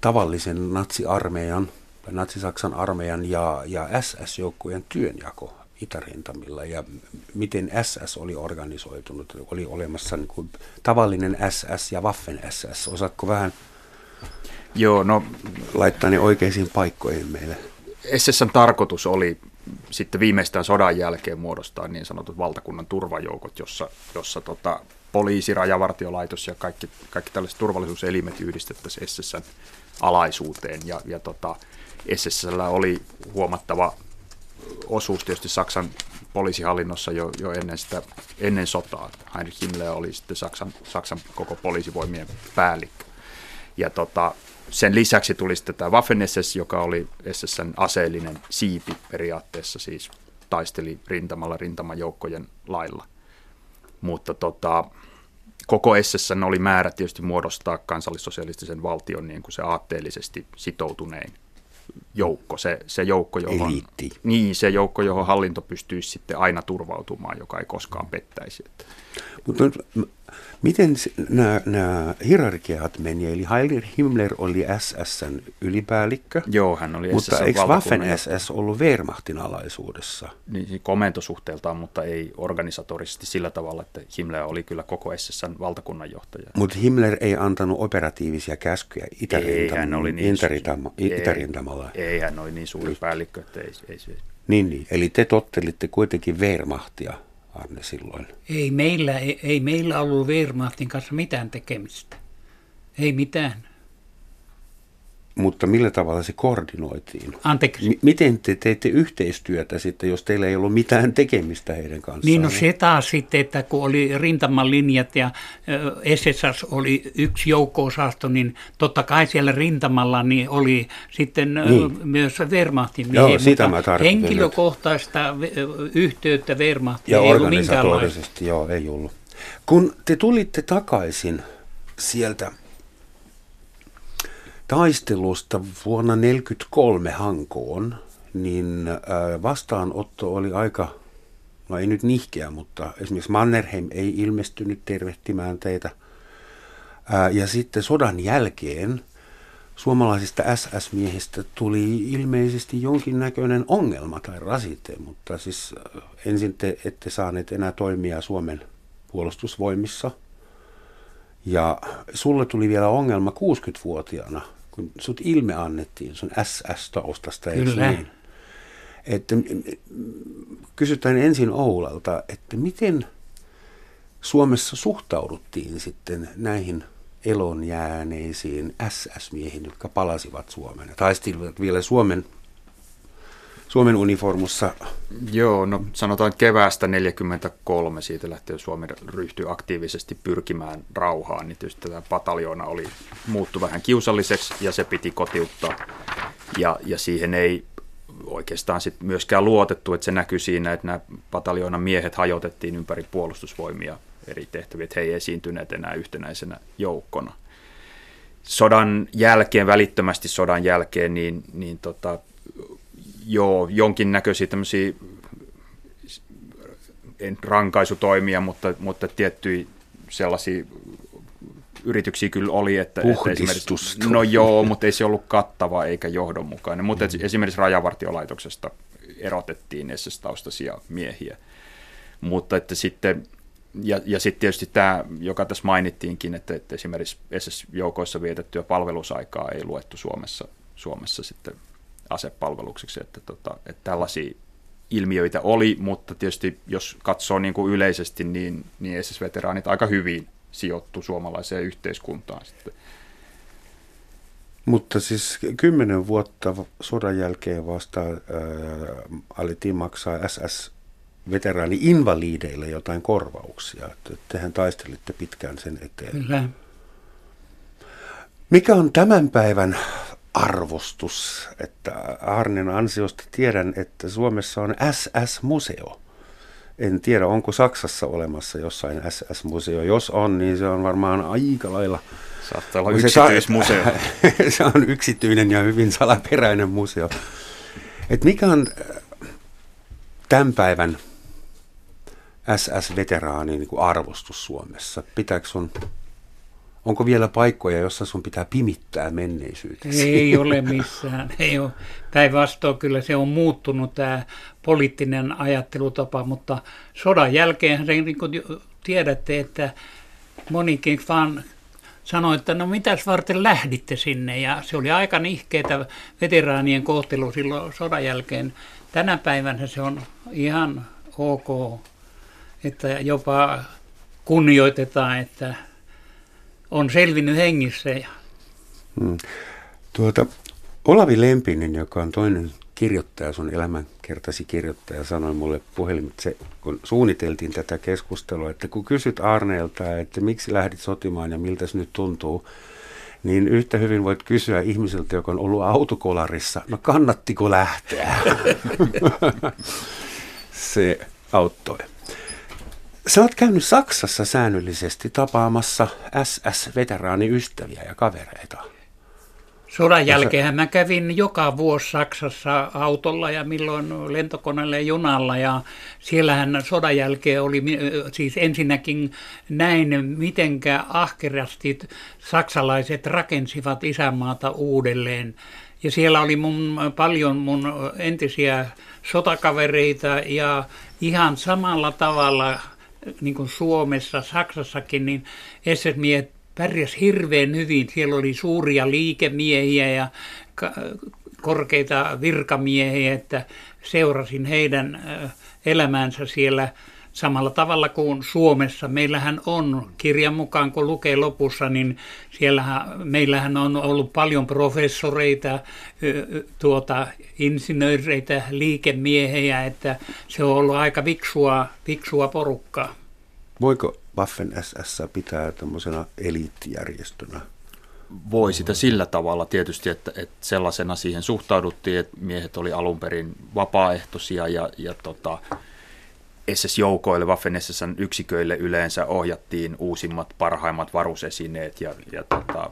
tavallisen natsiarmeijan, natsi-Saksan armeijan ja, ja SS-joukkojen työnjako itärintamilla ja miten SS oli organisoitunut. Oli olemassa niin kuin tavallinen SS ja Waffen SS. Osaatko vähän Joo, no, laittaa ne oikeisiin paikkoihin meille? SSn tarkoitus oli sitten viimeistään sodan jälkeen muodostaa niin sanotut valtakunnan turvajoukot, jossa, jossa tota, poliisi, rajavartiolaitos ja kaikki, kaikki tällaiset turvallisuuselimet yhdistettäisiin SSN alaisuuteen. Ja, ja tota, SSL oli huomattava osuus tietysti Saksan poliisihallinnossa jo, jo ennen, sitä, ennen sotaa. Heinrich Himmler oli sitten Saksan, Saksan koko poliisivoimien päällikkö. Ja tota, sen lisäksi tuli sitten tämä Waffen-SS, joka oli SSN aseellinen siipi periaatteessa, siis taisteli rintamalla rintamajoukkojen lailla. Mutta tota, koko SSN oli määrä tietysti muodostaa kansallissosialistisen valtion niin kuin se aatteellisesti sitoutunein joukko, se, se joukko, johon, Eliitti. niin, se joukko, johon hallinto pystyisi sitten aina turvautumaan, joka ei koskaan pettäisi. Mutta Miten nämä, nämä hierarkiat meni? Eli Heinrich Himmler oli SSn ylipäällikkö. Joo, hän oli Mutta SSn eikö Waffen SS ollut Wehrmachtin alaisuudessa? Niin, komentosuhteeltaan, mutta ei organisatorisesti sillä tavalla, että Himmler oli kyllä koko SSn valtakunnan johtaja. Mutta Himmler ei antanut operatiivisia käskyjä itärintamalla. Ei, itärintamalla. Ei, ei, hän oli niin suuri päällikkö, että ei, ei se... Niin, niin, eli te tottelitte kuitenkin Wehrmachtia. Arne silloin? Ei meillä, ei, ei meillä ollut Wehrmachtin kanssa mitään tekemistä. Ei mitään. Mutta millä tavalla se koordinoitiin? Anteeksi. M- miten te teitte yhteistyötä sitten, jos teillä ei ollut mitään tekemistä heidän kanssaan? Niin no se taas sitten, että kun oli rintamalinjat ja SSS oli yksi joukko-osasto, niin totta kai siellä rintamalla niin oli sitten niin. myös Wehrmachtin miehiä. Joo, sitä mä Henkilökohtaista yhteyttä Wehrmachtiin ja ei ollut minkäänlaista. joo, ei ollut. Kun te tulitte takaisin sieltä taistelusta vuonna 1943 Hankoon niin vastaanotto oli aika, no ei nyt nihkeä, mutta esimerkiksi Mannerheim ei ilmestynyt tervehtimään teitä. Ja sitten sodan jälkeen suomalaisista SS-miehistä tuli ilmeisesti jonkinnäköinen ongelma tai rasite, mutta siis ensin te ette saaneet enää toimia Suomen puolustusvoimissa. Ja sulle tuli vielä ongelma 60-vuotiaana, kun sut ilme annettiin sun SS-taustasta, eikö niin? Että kysytään ensin Oulalta, että miten Suomessa suhtauduttiin sitten näihin elon jääneisiin SS-miehiin, jotka palasivat Suomeen ja taistelivat vielä Suomen, Suomen uniformussa. Joo, no sanotaan keväästä 1943 siitä lähtien Suomi ryhtyi aktiivisesti pyrkimään rauhaan, niin tietysti tämä pataljoona oli muuttu vähän kiusalliseksi ja se piti kotiuttaa. Ja, ja siihen ei oikeastaan sit myöskään luotettu, että se näkyy siinä, että nämä pataljoonan miehet hajotettiin ympäri puolustusvoimia eri tehtäviä, että he ei esiintyneet enää yhtenäisenä joukkona. Sodan jälkeen, välittömästi sodan jälkeen, niin, niin tota, joo, jonkinnäköisiä tämmöisiä en rankaisutoimia, mutta, mutta tiettyjä sellaisia yrityksiä kyllä oli, että, että esimerkiksi, no joo, mutta ei se ollut kattava eikä johdonmukainen, mutta mm. esimerkiksi rajavartiolaitoksesta erotettiin SS-taustaisia miehiä, mutta että sitten ja, ja sitten tietysti tämä, joka tässä mainittiinkin, että, että esimerkiksi SS-joukoissa vietettyä palvelusaikaa ei luettu Suomessa, Suomessa sitten asepalvelukseksi, että, tota, että tällaisia ilmiöitä oli, mutta tietysti jos katsoo niin kuin yleisesti, niin, niin SS-veteraanit aika hyvin sijoittu suomalaiseen yhteiskuntaan sitten. Mutta siis kymmenen vuotta sodan jälkeen vasta äh, alettiin maksaa SS veteraani-invaliideille jotain korvauksia. Että tehän taistelitte pitkään sen eteen. Kyllä. Mikä on tämän päivän arvostus? Että Arnen ansiosta tiedän, että Suomessa on SS-museo. En tiedä, onko Saksassa olemassa jossain SS-museo. Jos on, niin se on varmaan aika lailla... Saattaa olla yksityismuseo. se on yksityinen ja hyvin salaperäinen museo. Et mikä on tämän päivän SS-veteraanin niin arvostus Suomessa? Pitääkö sun, onko vielä paikkoja, jossa sun pitää pimittää menneisyytesi? Ei ole missään. Ei ole. Päinvastoin kyllä se on muuttunut tämä poliittinen ajattelutapa, mutta sodan jälkeen niin kuin tiedätte, että monikin vaan sanoi, että no mitäs varten lähditte sinne ja se oli aika nihkeetä veteraanien kohtelu silloin sodan jälkeen. Tänä päivänä se on ihan ok että jopa kunnioitetaan, että on selvinnyt hengissä. Hmm. Tuota, Olavi Lempinen, joka on toinen kirjoittaja, sun elämänkertasi kirjoittaja, sanoi mulle puhelimitse, kun suunniteltiin tätä keskustelua, että kun kysyt Arneelta, että miksi lähdit sotimaan ja miltä se nyt tuntuu, niin yhtä hyvin voit kysyä ihmiseltä, joka on ollut autokolarissa, no kannattiko lähteä? se auttoi. Sä oot käynyt Saksassa säännöllisesti tapaamassa SS-veteraaniystäviä ja kavereita. Sodan jälkeen mä kävin joka vuosi Saksassa autolla ja milloin lentokoneella ja junalla ja siellähän sodan jälkeen oli siis ensinnäkin näin, mitenkä ahkerasti saksalaiset rakensivat isänmaata uudelleen. Ja siellä oli mun, paljon mun entisiä sotakavereita ja ihan samalla tavalla niin kuin Suomessa, Saksassakin, niin SS-miehet pärjäs hirveän hyvin. Siellä oli suuria liikemiehiä ja korkeita virkamiehiä, että seurasin heidän elämäänsä siellä – samalla tavalla kuin Suomessa. Meillähän on, kirjan mukaan kun lukee lopussa, niin siellähän, meillähän on ollut paljon professoreita, tuota, insinööreitä, liikemiehiä, että se on ollut aika viksua, viksua porukkaa. Voiko Waffen SS pitää tämmöisenä eliittijärjestönä? Voi sitä sillä tavalla tietysti, että, että sellaisena siihen suhtauduttiin, että miehet oli alun perin vapaaehtoisia ja, ja tota, SS-joukoille, Waffen SSn yksiköille yleensä ohjattiin uusimmat, parhaimmat varusesineet ja, ja tota,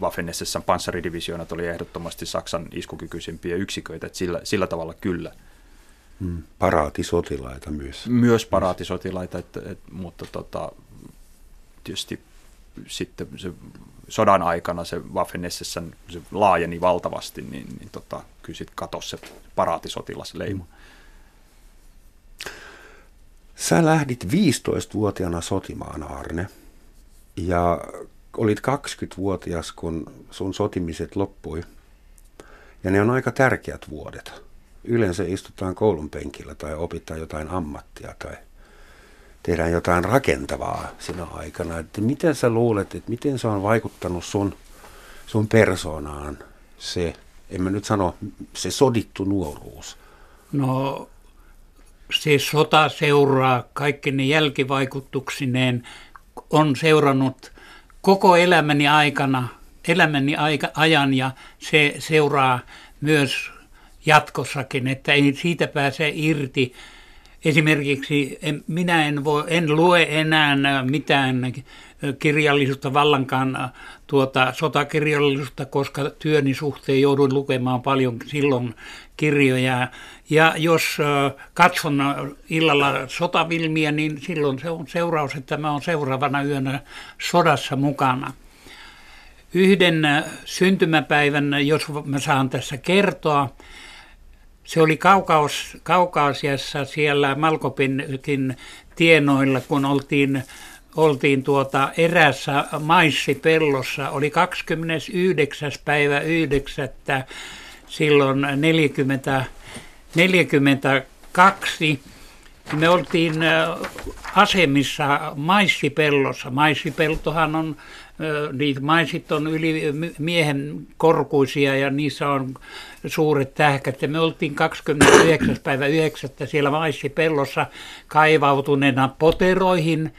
Waffen-SSn panssaridivisioonat oli ehdottomasti Saksan iskukykyisimpiä yksiköitä, että sillä, sillä tavalla kyllä. Mm, paraatisotilaita myös. Myös paraatisotilaita, että, että, mutta tota, tietysti sitten se sodan aikana se Waffen SS se laajeni valtavasti, niin, niin tota, kyllä sitten katosi se paraatisotilasleima. Mm. Sä lähdit 15-vuotiaana sotimaan, Arne, ja olit 20-vuotias, kun sun sotimiset loppui. Ja ne on aika tärkeät vuodet. Yleensä istutaan koulun penkillä tai opitaan jotain ammattia tai tehdään jotain rakentavaa sinä aikana. Että miten sä luulet, että miten se on vaikuttanut sun, sun persoonaan se, en mä nyt sano, se sodittu nuoruus? No se sota seuraa kaikki ne jälkivaikutuksineen, on seurannut koko elämäni aikana, elämäni aika, ajan ja se seuraa myös jatkossakin, että ei siitä pääse irti. Esimerkiksi en, minä en, voi, en lue enää mitään kirjallisuutta, vallankaan tuota, sotakirjallisuutta, koska työni suhteen joudun lukemaan paljon silloin kirjoja. Ja jos katson illalla sotavilmiä, niin silloin se on seuraus, että mä olen seuraavana yönä sodassa mukana. Yhden syntymäpäivän, jos mä saan tässä kertoa, se oli Kaukaus, Kaukaasiassa siellä Malkopinkin tienoilla, kun oltiin, oltiin tuota erässä maissipellossa. Oli 29. päivä 9. silloin 40, 42. Me oltiin asemissa maissipellossa. Maissipeltohan on niitä maisit on yli miehen korkuisia ja niissä on suuret tähkät. Ja me oltiin 29. päivä 9. siellä maissipellossa kaivautuneena poteroihin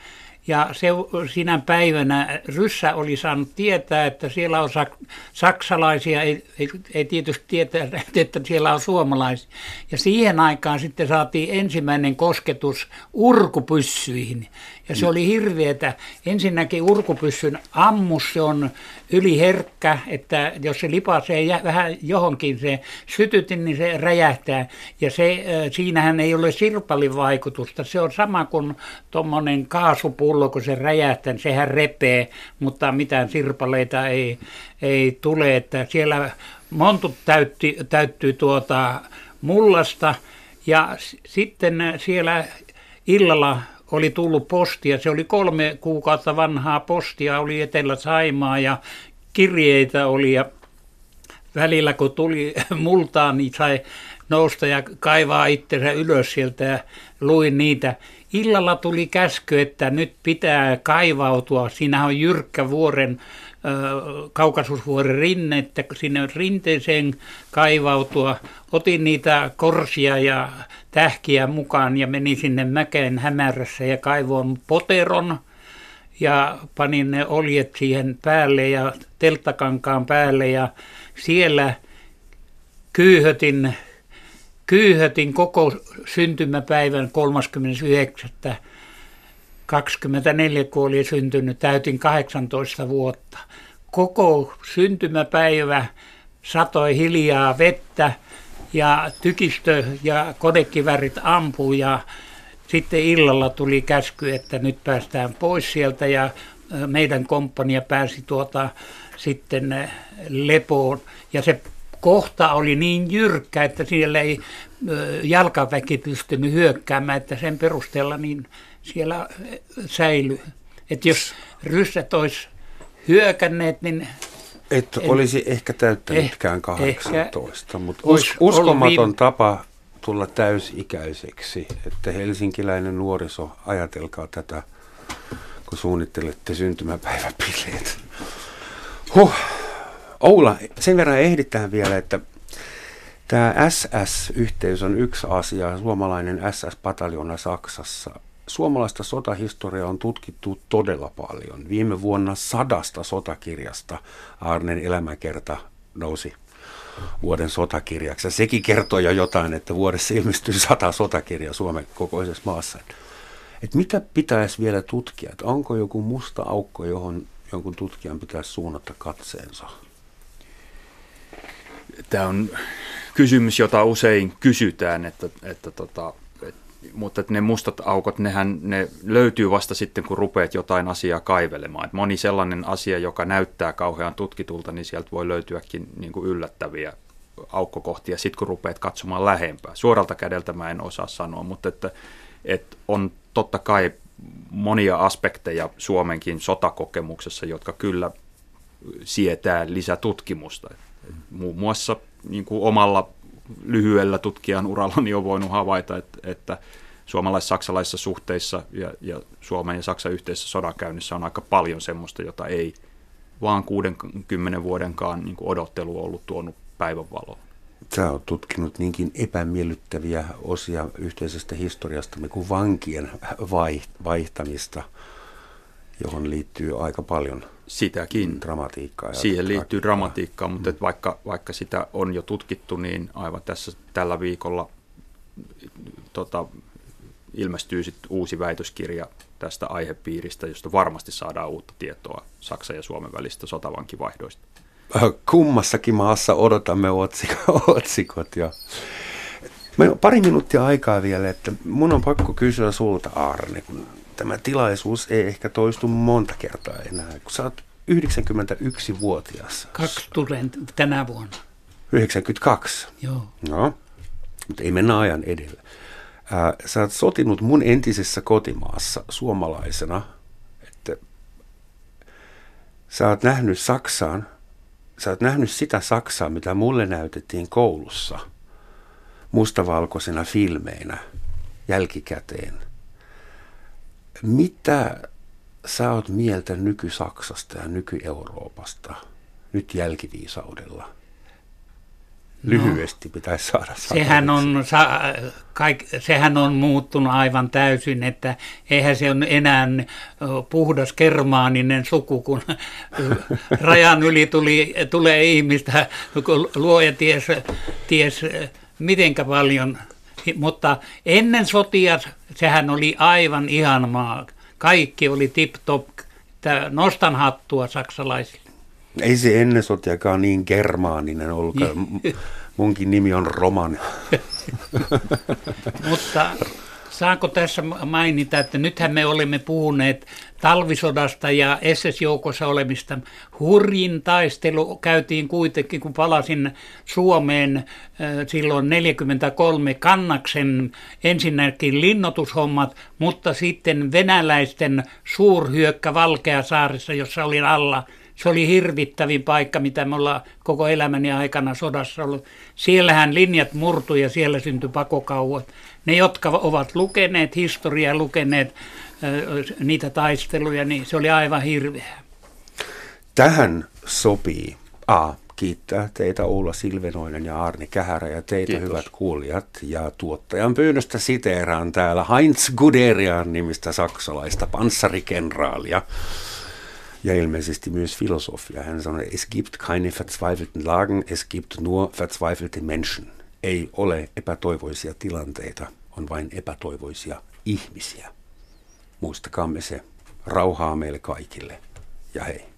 ja se, sinä päivänä Ryssä oli saanut tietää, että siellä on sak- saksalaisia, ei, ei, ei tietysti tietää, että siellä on suomalaisia. Ja siihen aikaan sitten saatiin ensimmäinen kosketus urkupyssyihin. Ja se oli hirveätä. Ensinnäkin urkupyssyn ammus, se on yliherkkä, että jos se lipasee vähän johonkin se sytytin, niin se räjähtää. Ja se, siinähän ei ole sirpalivaikutusta. Se on sama kuin tuommoinen kaasupullo, kun se räjähtää, niin sehän repee, mutta mitään sirpaleita ei, ei tule. Että siellä montut täytti, täyttyy tuota mullasta ja sitten siellä illalla oli tullut postia. Se oli kolme kuukautta vanhaa postia, oli Etelä-Saimaa ja kirjeitä oli ja välillä kun tuli multaan, niin sai nousta ja kaivaa itsensä ylös sieltä ja luin niitä. Illalla tuli käsky, että nyt pitää kaivautua. Siinä on jyrkkä vuoren, kaukasusvuoren rinne, että sinne rinteeseen kaivautua. Otin niitä korsia ja tähkiä mukaan ja menin sinne mäkeen hämärässä ja kaivoin poteron ja panin ne oljet siihen päälle ja telttakankaan päälle ja siellä kyyhötin, kyyhötin koko syntymäpäivän 39. 24, kun oli syntynyt, täytin 18 vuotta. Koko syntymäpäivä satoi hiljaa vettä ja tykistö ja kodekivärit ampui ja sitten illalla tuli käsky, että nyt päästään pois sieltä ja meidän komppania pääsi tuota sitten lepoon. Ja se kohta oli niin jyrkkä, että siellä ei jalkaväki pystynyt hyökkäämään, että sen perusteella niin siellä säilyi. Että jos ryssät olisi hyökänneet, niin et en, olisi ehkä täyttänytkään eh, 18, mutta us, uskomaton viime... tapa tulla täysikäiseksi, että helsinkiläinen nuoriso, ajatelkaa tätä, kun suunnittelette syntymäpäiväpileet. Huh. Oula, sen verran ehditään vielä, että tämä SS-yhteys on yksi asia, suomalainen SS-pataljona Saksassa suomalaista sotahistoriaa on tutkittu todella paljon. Viime vuonna sadasta sotakirjasta Arnen elämäkerta nousi vuoden sotakirjaksi. Ja sekin kertoo jo jotain, että vuodessa ilmestyy sata sotakirjaa Suomen kokoisessa maassa. Et mitä pitäisi vielä tutkia? Et onko joku musta aukko, johon, jonkun tutkijan pitäisi suunnata katseensa? Tämä on kysymys, jota usein kysytään, että, että tota, mutta että ne mustat aukot, nehän ne löytyy vasta sitten, kun rupeat jotain asiaa kaivelemaan. Et moni sellainen asia, joka näyttää kauhean tutkitulta, niin sieltä voi löytyäkin niin kuin yllättäviä aukkokohtia sitten, kun rupeat katsomaan lähempää. Suoralta kädeltä mä en osaa sanoa, mutta että, että on totta kai monia aspekteja Suomenkin sotakokemuksessa, jotka kyllä sietää lisätutkimusta. Muun muassa niin kuin omalla lyhyellä tutkijan urallani on voinut havaita, että, että suomalais-saksalaisissa suhteissa ja, ja Suomen ja Saksan yhteisessä sodankäynnissä on aika paljon semmoista, jota ei vaan 60 vuodenkaan niin odottelu ollut tuonut päivänvaloon. Sä oot tutkinut niinkin epämiellyttäviä osia yhteisestä historiastamme kuin vankien vaihtamista, johon liittyy aika paljon Sitäkin. dramatiikkaa. Ja Siihen liittyy dramatiikkaa, mutta mm. vaikka, vaikka sitä on jo tutkittu, niin aivan tässä tällä viikolla tota, ilmestyy sit uusi väitöskirja tästä aihepiiristä, josta varmasti saadaan uutta tietoa Saksan ja Suomen välistä sotavankivaihdoista. Kummassakin maassa odotamme otsikot, otsikot ja Meillä on pari minuuttia aikaa vielä, että mun on pakko kysyä sulta Arne, kun tämä tilaisuus ei ehkä toistu monta kertaa enää. Kun sä oot 91-vuotias. Kaksi tulen tänä vuonna. 92? Joo. No, mutta ei mennä ajan edellä. Ää, sä oot sotinut mun entisessä kotimaassa suomalaisena, että sä oot nähnyt Saksaan, sä oot nähnyt sitä Saksaa, mitä mulle näytettiin koulussa mustavalkoisena filmeinä jälkikäteen – mitä sä oot mieltä nyky-Saksasta ja nyky-Euroopasta nyt jälkiviisaudella? Lyhyesti no, pitäisi saada sehän on, sa, kaik, sehän on muuttunut aivan täysin, että eihän se ole enää puhdas kermaaninen suku, kun rajan yli tuli, tulee ihmistä, kun luoja ties, ties mitenkä paljon mutta ennen sotia sehän oli aivan ihan maa. Kaikki oli tip-top. Nostan hattua saksalaisille. Ei se ennen sotiakaan niin germaaninen ollut. Niin. Munkin nimi on Roman. Mutta saanko tässä mainita, että nythän me olemme puhuneet talvisodasta ja SS-joukossa olemista. Hurjin taistelu käytiin kuitenkin, kun palasin Suomeen äh, silloin 43 kannaksen ensinnäkin linnoitushommat, mutta sitten venäläisten suurhyökkä Valkeasaaressa, jossa olin alla – se oli hirvittävin paikka, mitä me ollaan koko elämäni aikana sodassa ollut. Siellähän linjat murtu ja siellä syntyi pakokauot. Ne, jotka ovat lukeneet historiaa, lukeneet niitä taisteluja, niin se oli aivan hirveä. Tähän sopii A. Kiittää teitä Ulla Silvenoinen ja Arni Kähärä ja teitä Kiitos. hyvät kuulijat. Ja tuottajan pyynnöstä siteeraan täällä Heinz Guderian nimistä saksalaista panssarikenraalia ja ilmeisesti myös filosofia. Hän sanoi, es gibt keine verzweifelten Lagen, es gibt nur verzweifelte Menschen. Ei ole epätoivoisia tilanteita, on vain epätoivoisia ihmisiä. Muistakaamme se. Rauhaa meille kaikille ja hei.